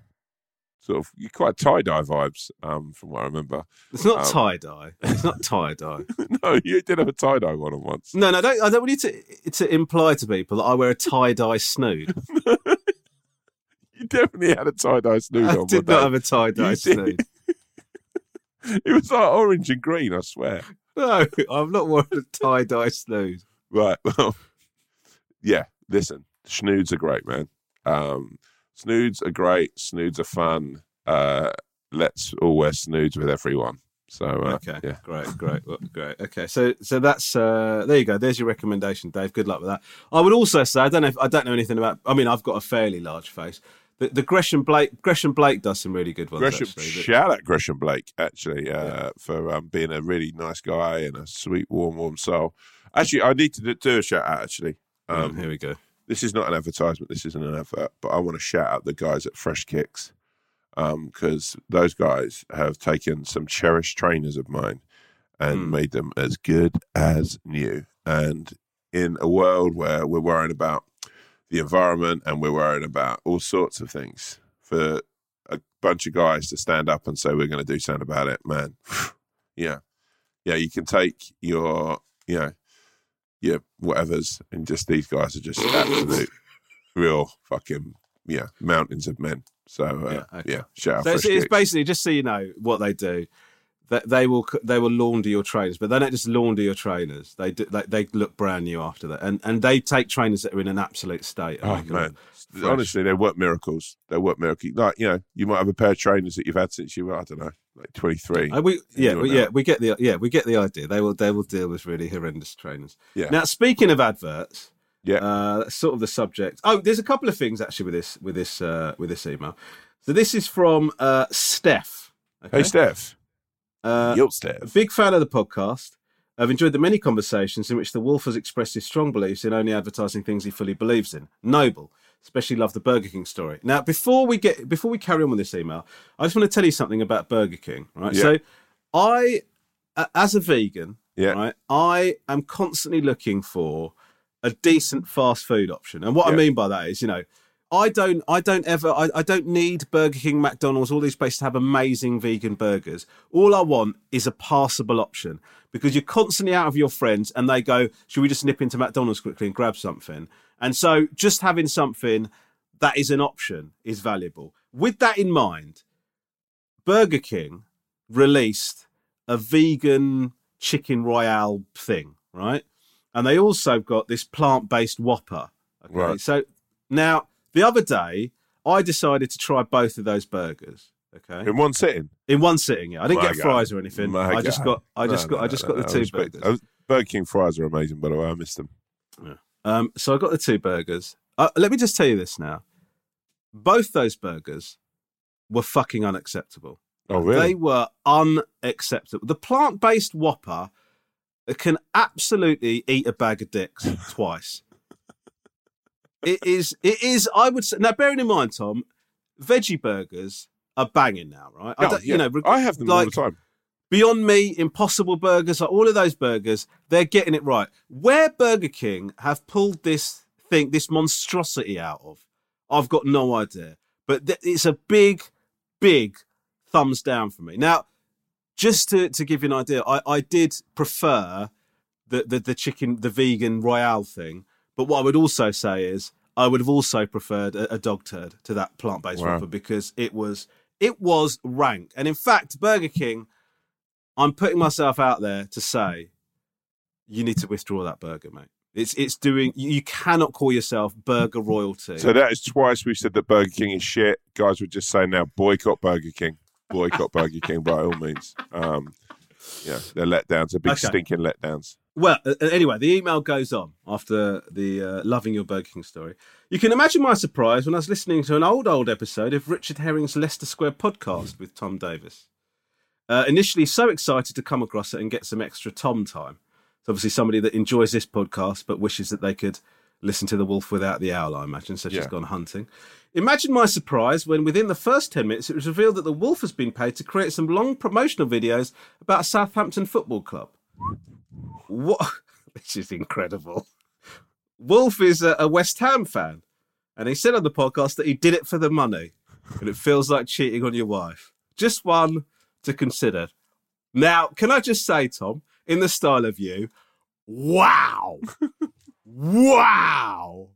Sort of, you quite tie dye vibes, um, from what I remember. It's not Um, tie dye. It's not tie dye. no, you did have a tie dye one on once. No, no, I don't, I don't want you to to imply to people that I wear a tie dye snood. You definitely had a tie dye snood I on. did not day. have a tie dye snood. It was like orange and green, I swear. No, I've not worn a tie dye snood. Right. Well, yeah. Listen, snoods are great, man. Um, snoods are great. Snoods are fun. Uh, let's all wear snoods with everyone. So uh, Okay, yeah. great, great, great. Okay, so so that's uh, there you go. There's your recommendation, Dave. Good luck with that. I would also say I don't know if I don't know anything about. I mean, I've got a fairly large face. The, the Gresham Blake Gresham Blake does some really good ones. Gresham, actually. Shout out Gresham Blake actually uh, for um, being a really nice guy and a sweet, warm, warm soul. Actually, I need to do- a shout out. Actually, um, here we go. This is not an advertisement. This isn't an advert, but I want to shout out the guys at Fresh Kicks um, because those guys have taken some cherished trainers of mine and hmm. made them as good as new. And in a world where we're worrying about the environment and we're worried about all sorts of things, for a bunch of guys to stand up and say we're going to do something about it, man. yeah, yeah, you can take your, you know, your whatever's, and just these guys are just absolute, real fucking yeah mountains of men. So uh, yeah, shout out So it's, it's basically just so you know what they do. That they will they will launder your trainers, but they don't just launder your trainers. They do, they, they look brand new after that, and and they take trainers that are in an absolute state. Oh man, fresh. honestly, they work miracles. They work miracles. Like you know, you might have a pair of trainers that you've had since you were I don't know, like twenty three. Uh, we, yeah, we, yeah, we get the yeah, we get the idea. They will they will deal with really horrendous trainers. Yeah. Now, speaking of adverts, yeah, uh, that's sort of the subject. Oh, there's a couple of things actually with this with this uh, with this email. So this is from uh, Steph. Hey Steph, Uh, Yo, Steph. Big fan of the podcast. I've enjoyed the many conversations in which the Wolf has expressed his strong beliefs in only advertising things he fully believes in. Noble. Especially love the Burger King story. Now, before we get before we carry on with this email, I just want to tell you something about Burger King. Right. Yeah. So, I, as a vegan, Yeah. right, I am constantly looking for a decent fast food option. And what I mean by that is, you know, I don't, I don't ever, I, I don't need Burger King, McDonald's, all these places to have amazing vegan burgers. All I want is a passable option because you're constantly out of your friends and they go, should we just nip into McDonald's quickly and grab something? And so just having something that is an option is valuable. With that in mind, Burger King released a vegan chicken royale thing, right? And they also got this plant based Whopper. Okay. Right. So now, the other day, I decided to try both of those burgers. Okay. in one sitting. In one sitting, yeah. I didn't My get God. fries or anything. My I just got, I No, just got, no, I just no, got no, the two respect- burgers. uh, Burger King fries are amazing, by the way. I missed them. Um, so I got the two burgers. Uh, let me just tell you this now. Both those burgers were fucking unacceptable. Oh, really? They were unacceptable. The plant based Whopper can absolutely eat a bag of dicks twice. It is, it is, I would say, now bearing in mind, Tom, veggie burgers are banging now, right? I Oh, don't, yeah. You know, I have them all the time. Beyond Meat, Impossible Burgers, like all of those burgers, they're getting it right. Where Burger King have pulled this thing, this monstrosity out of, I've got no idea. But th- it's a big, big thumbs down for me. Now, just to, to give you an idea, I, I did prefer the, the, the chicken, the vegan Royale thing. But what I would also say is I would have also preferred a, a dog turd to that plant based Wow. Whopper because it was it was rank. And in fact, Burger King, I'm putting myself out there to say you need to withdraw that burger, mate. It's it's doing you you cannot call yourself burger royalty. So that is twice we've said that Burger King is shit. Guys, we're just saying now, boycott Burger King. Boycott Burger King by all means. Um, yeah, they're letdowns. They're big Okay. stinking letdowns. Well, anyway, the email goes on after the uh, loving your Burger King story. You can imagine my surprise when I was listening to an old, old episode of Richard Herring's Leicester Square podcast with Tom Davis. Uh, initially, so excited to come across it and get some extra Tom time. It's obviously somebody that enjoys this podcast but wishes that they could listen to the wolf without the owl, I imagine, so she's Yeah. gone hunting. Imagine my surprise when within the first 10 minutes it was revealed that the wolf has been paid to create some long promotional videos about Southampton Football Club. What? This is incredible. Wolf is a, a West Ham fan, and he said on the podcast that he did it for the money, and it feels like cheating on your wife. Just one to consider. Now, can I just say, Tom, in the style of you, wow, wow,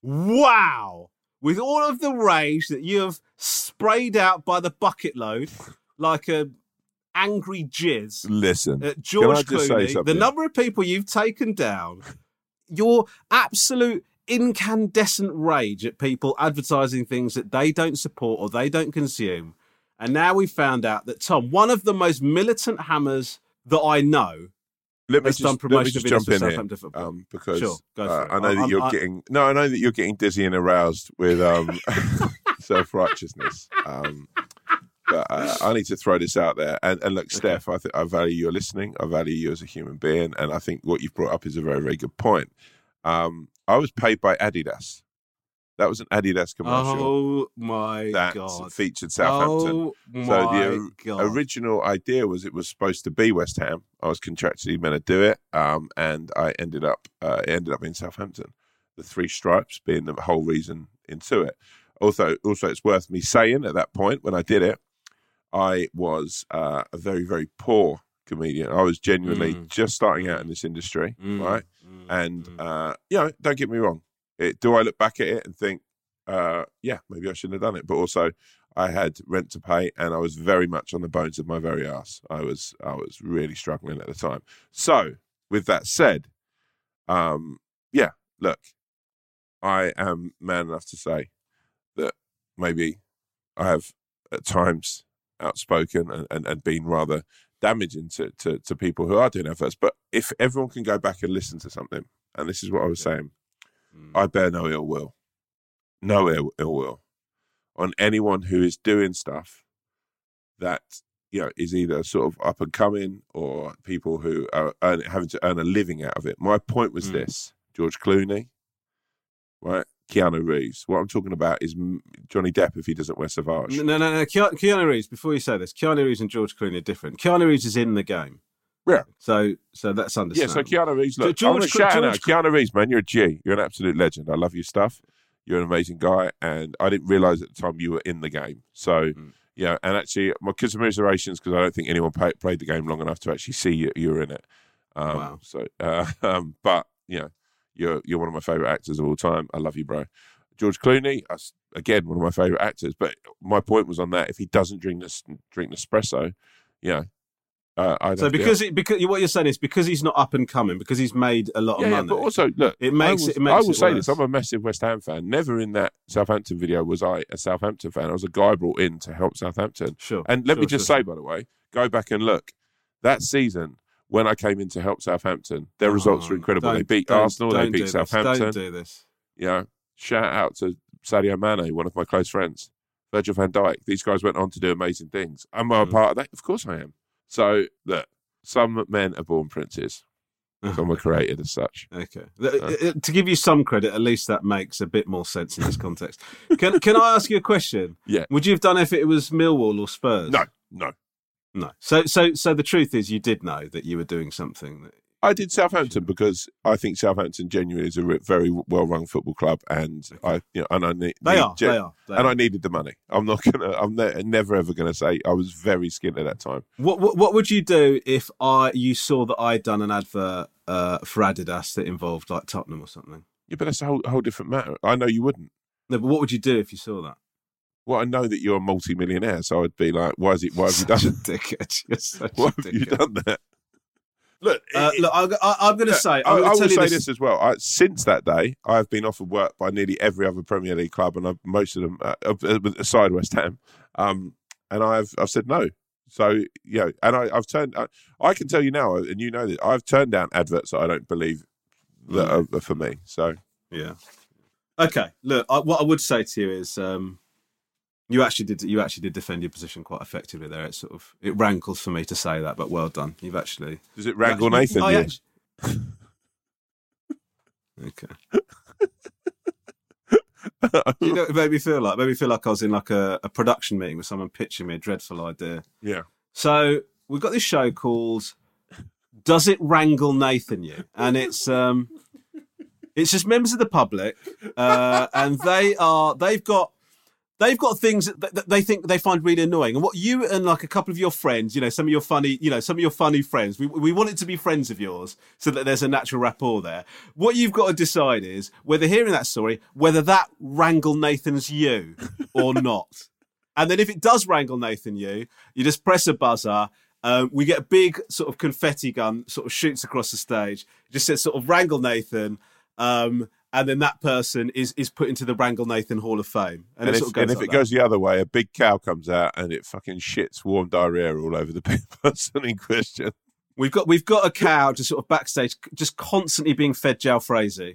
wow, with all of the rage that you have sprayed out by the bucket load like a angry jizz Listen, at George Clooney, the number of people you've taken down, your absolute incandescent rage at people advertising things that they don't support or they don't consume. And now we've found out that Tom, one of the most militant hammers that I know, Let me has just, done let me promotion just jump in here, Southampton football. um, because Sure, uh. I know I- that you're I- getting no, I know that you're getting dizzy and aroused with um, self righteousness. Um, but uh, I need to throw this out there. And, and look, Steph, I think I value your listening. I value you as a human being, and I think what you've brought up is a very, very good point. Um, I was paid by Adidas. That was an Adidas commercial Oh my that god! featured Southampton. Oh so my the God. original idea was it was supposed to be West Ham. I was contractually meant to do it, um, and I ended up uh, it ended up in Southampton. The three stripes being the whole reason into it. Also, also, it's worth me saying at that point when I did it, I was uh, a very, very poor comedian. I was genuinely Mm. just starting out in this industry, Mm, right? And uh, you know, don't get me wrong. It, do I look back at it and think, uh, yeah, maybe I shouldn't have done it? But also, I had rent to pay, and I was very much on the bones of my very ass. I was, I was really struggling at the time. So, with that said, um, yeah, look, I am man enough to say that maybe I have at times outspoken and, and, and been rather damaging to, to, to people who are doing adverts. But if everyone can go back and listen to something, and this is what I was saying, I bear no ill will, no ill, ill will on anyone who is doing stuff that you know is either sort of up and coming or people who are earn, having to earn a living out of it. My point was Mm. this: George Clooney, right? Keanu Reeves. What I'm talking about is Johnny Depp if he doesn't wear Sauvage. No, no, no. Keanu, Keanu Reeves. Before you say this, Keanu Reeves and George Clooney are different. Keanu Reeves is in the game. Yeah. So, so that's understandable. Yeah, so Keanu Reeves, look, I'm going George- out. Keanu Reeves, man, you're a G. You're an absolute legend. I love your stuff. You're an amazing guy, and I didn't realize at the time you were in the game. So, Mm. yeah, and actually, my commiserations because I don't think anyone pay, played the game long enough to actually see you, you were in it. Um, Wow. So, uh, um, but you know, you're you're one of my favorite actors of all time. I love you, bro. George Clooney, again, one of my favorite actors. But my point was on that: if he doesn't drink this drink Nespresso, you know, uh, I So because it, because what you're saying is because he's not up and coming because he's made a lot of yeah, yeah, money. but also look, it makes I will, it, makes I will it say worse. this: I'm a massive West Ham fan. Never in that Southampton video was I a Southampton fan. I was a guy brought in to help Southampton. Sure. And let me just sure, say, by the way, go back and look that season when I came in to help Southampton. Their results were Oh, incredible. They beat Arsenal. They don't do beat this, Southampton. Don't do this. You know, shout out to Sadio Mane, one of my close friends, Virgil van Dijk. These guys went on to do amazing things. Am I a Mm. part of that? Of course I am. So look, some men are born princes. Some are created as such. Okay. To give you some credit, at least that makes a bit more sense in this context. Can Can I ask you a question? Yeah. Would you have done if it was Millwall or Spurs? No, no. No. So so so the truth is, you did know that you were doing something. That, I did Southampton because I think Southampton genuinely is a very well-run football club, and I, you know, and I need They need are, they are, they and are. I needed the money. I'm not gonna, I'm ne- never ever gonna say I was very skint at that time. what, what What would you do if I you saw that I'd done an advert uh, for Adidas that involved like Tottenham or something? Yeah, but that's a whole, whole different matter. I know you wouldn't. No, but what would you do if you saw that? Well, I know that you're a multi-millionaire, so I'd be like, why is it? Why have you done? Such a dickhead. You're such Why have you done that? Look, Uh, look, I, I, I'm going to say. I, I will say this. as well. I, since that day, I've been offered work by nearly every other Premier League club, and I've, most of them, uh, uh, aside West Ham, um, and I've I've said no. So you know, and I, I've turned. I, I can tell you now, and you know that I've turned down adverts that I don't believe that are, are for me. So Yeah. Okay. Look, I, what I would say to you is, um, you actually did you actually did defend your position quite effectively there. It sort of it rankles for me to say that, but well done. You've actually. does it wrangle you Nathan? I you? okay. you know, it made me feel like? Made me feel like I was in like a, a production meeting with someone pitching me a dreadful idea. yeah. So we've got this show called does it wrangle Nathan you? And it's um, it's just members of the public, uh, and they are they've got they've got things that they think they find really annoying. And what you and like a couple of your friends, you know, some of your funny, you know, some of your funny friends, we we want it to be friends of yours so that there's a natural rapport there. What you've got to decide is whether hearing that story, whether that wrangle Nathan's you or not. And then if it does wrangle Nathan you, you just press a buzzer. Um, we get a big sort of confetti gun, sort of shoots across the stage. It just says sort of wrangle Nathan. Um, and then that person is is put into the Wrangle Nathan Hall of Fame. And, it if, sort of and if like it that. goes the other way, a big cow comes out and it fucking shits warm diarrhea all over the person in question. We've got we've got a cow just sort of backstage, just constantly being fed gel jalfrezi.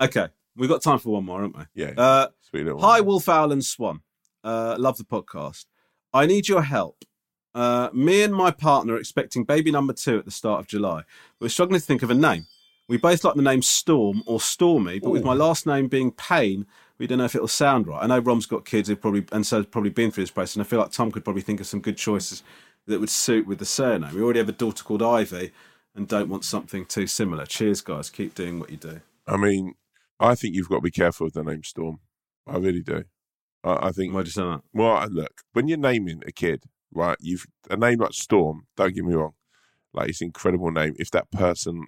okay, we've got time for one more, haven't we? Yeah. Uh, Sweet little hi. Wolf Owl and Swan. Uh, love the podcast. I need your help. Uh, me and my partner are expecting baby number two at the start of July. We're struggling to think of a name. We both like the name Storm or Stormy, but with my last name being Payne, we don't know if it'll sound right. I know Rom's got kids who probably and so probably been through this process, and I feel like Tom could probably think of some good choices that would suit with the surname. We already have a daughter called Ivy, and don't want something too similar. Cheers, guys. Keep doing what you do. I mean, I think you've got to be careful with the name Storm. I really do. I, I think. Why do you say that? Well, look, when you're naming a kid, right? You've a name like Storm. Don't get me wrong, like it's an incredible name. If that person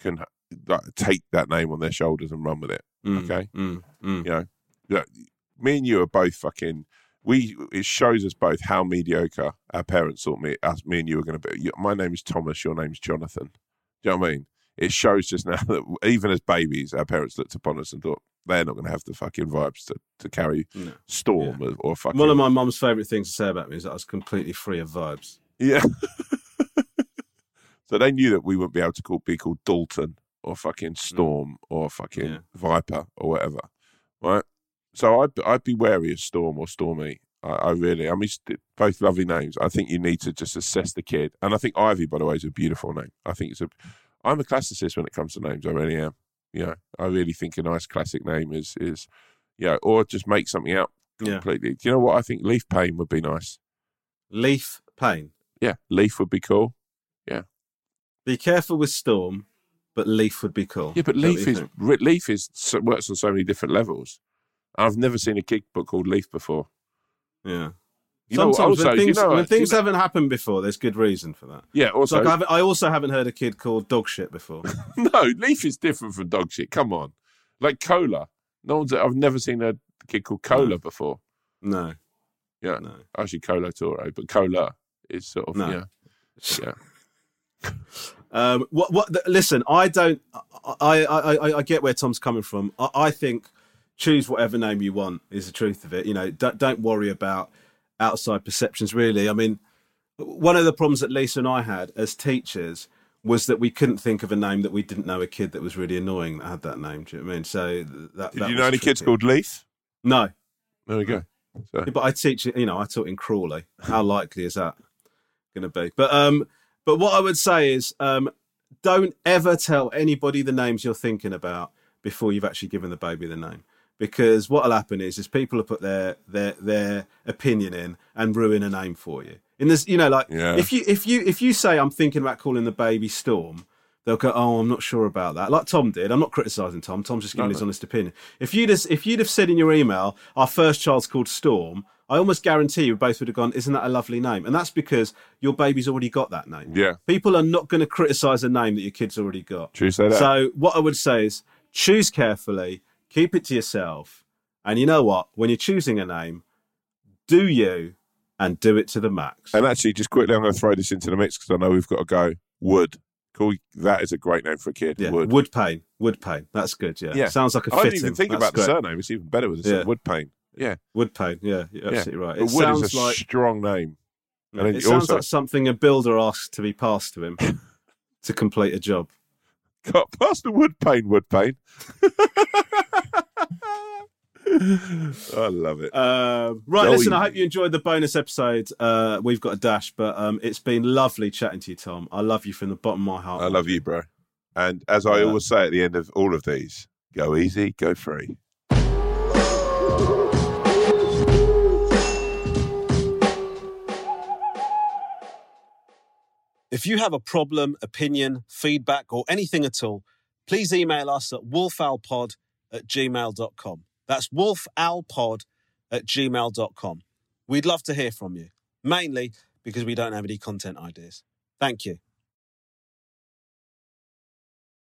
can like, take that name on their shoulders and run with it, Mm, okay. mm, mm. You know, look, me and you are both fucking. We it shows us both how mediocre our parents thought me, us, me and you were going to be. My name is Thomas. Your name's Jonathan. Do you know what I mean? It shows just now that even as babies, our parents looked upon us and thought they're not going to have the fucking vibes to, to carry Storm or, or fucking. One of my mum's favourite things to say about me is that I was completely free of vibes. Yeah. so they knew that we wouldn't be able to call, be called Dalton or fucking mm. Storm or fucking Viper or whatever, right? So I'd I'd be wary of Storm or Stormy. I, I really, I mean, both lovely names. I think you need to just assess the kid, and I think Ivy, by the way, is a beautiful name. I think it's a. I'm a classicist when it comes to names. I really am. Know, I really think a nice classic name is is, yeah, or just make something up Yeah. completely. Do you know what I think? Leaf Payne would be nice. Leaf Payne. Yeah, Leaf would be cool. Yeah. Be careful with Storm, but Leaf would be cool. Yeah, but Is that what Leaf is think? Leaf is works on so many different levels. I've never seen a kid book called Leaf before. Yeah. You know, Sometimes also, when you things, know, when you know- haven't happened before, there's good reason for that. Yeah, also- like I, I also haven't heard a kid called dog shit before. no, Leaf is different from dog shit. Come on, like Cola. No one's. I've never seen a kid called Cola before. No. Yeah. No. Actually, Cola Toro, but Cola is sort of No. yeah, yeah. Um, what? What? th- Listen, I don't. I, I, I, I get where Tom's coming from. I, I think choose whatever name you want is the truth of it. You know, don't don't worry about outside perceptions. Really, I mean, one of the problems that Lisa and I had as teachers was that we couldn't think of a name that we didn't know a kid that was really annoying that had that name. Do you know what I mean? So that. Did that you know any kids called Leaf? No. There we go. So, Yeah, but I teach, you know, I taught in Crawley. How likely is that going to be? But um, but what I would say is, um, don't ever tell anybody the names you're thinking about before you've actually given the baby the name, because what'll happen is, is people will put their their their opinion in and ruin a name for you. In this, you know, like Yeah. if you if you if you say I'm thinking about calling the baby Storm. They'll go, oh, I'm not sure about that. Like Tom did. I'm not criticising Tom. Tom's just giving No, his no. honest opinion. If you'd have, if you'd have said in your email, our first child's called Storm, I almost guarantee you both would have gone, isn't that a lovely name? And that's because your baby's already got that name. Yeah. People are not going to criticise a name that your kid's already got. True, say that. So what I would say is choose carefully, keep it to yourself, and you know what? When you're choosing a name, do you and do it to the max. and actually, just quickly, I'm going to throw this into the mix because I know we've got to go. Wood. Cool. That is a great name for a kid. Yeah, Wood. Wood Payne. Wood Payne. That's good. Yeah. Yeah. Sounds like a I fitting. I didn't even think That's about the surname. It's even better with the Yeah. yeah. Wood Payne. Yeah. Wood Payne. Yeah, you're absolutely right. It Wood sounds is a like strong name. Mm. And it it sounds also like something a builder asks to be passed to him to complete a job. got past the Wood Payne, Wood Payne. I love it. Uh, right, listen, I hope you enjoyed the bonus episode. Uh, we've got a dash, but um, it's been lovely chatting to you, Tom. I love you from the bottom of my heart. I love you, bro. And as I yeah. always say at the end of all of these, go easy, go free. If you have a problem, opinion, feedback, or anything at all, please email us at wolfowlpod at gmail.com. That's wolfowlpod at gmail.com. We'd love to hear from you, mainly because we don't have any content ideas. Thank you.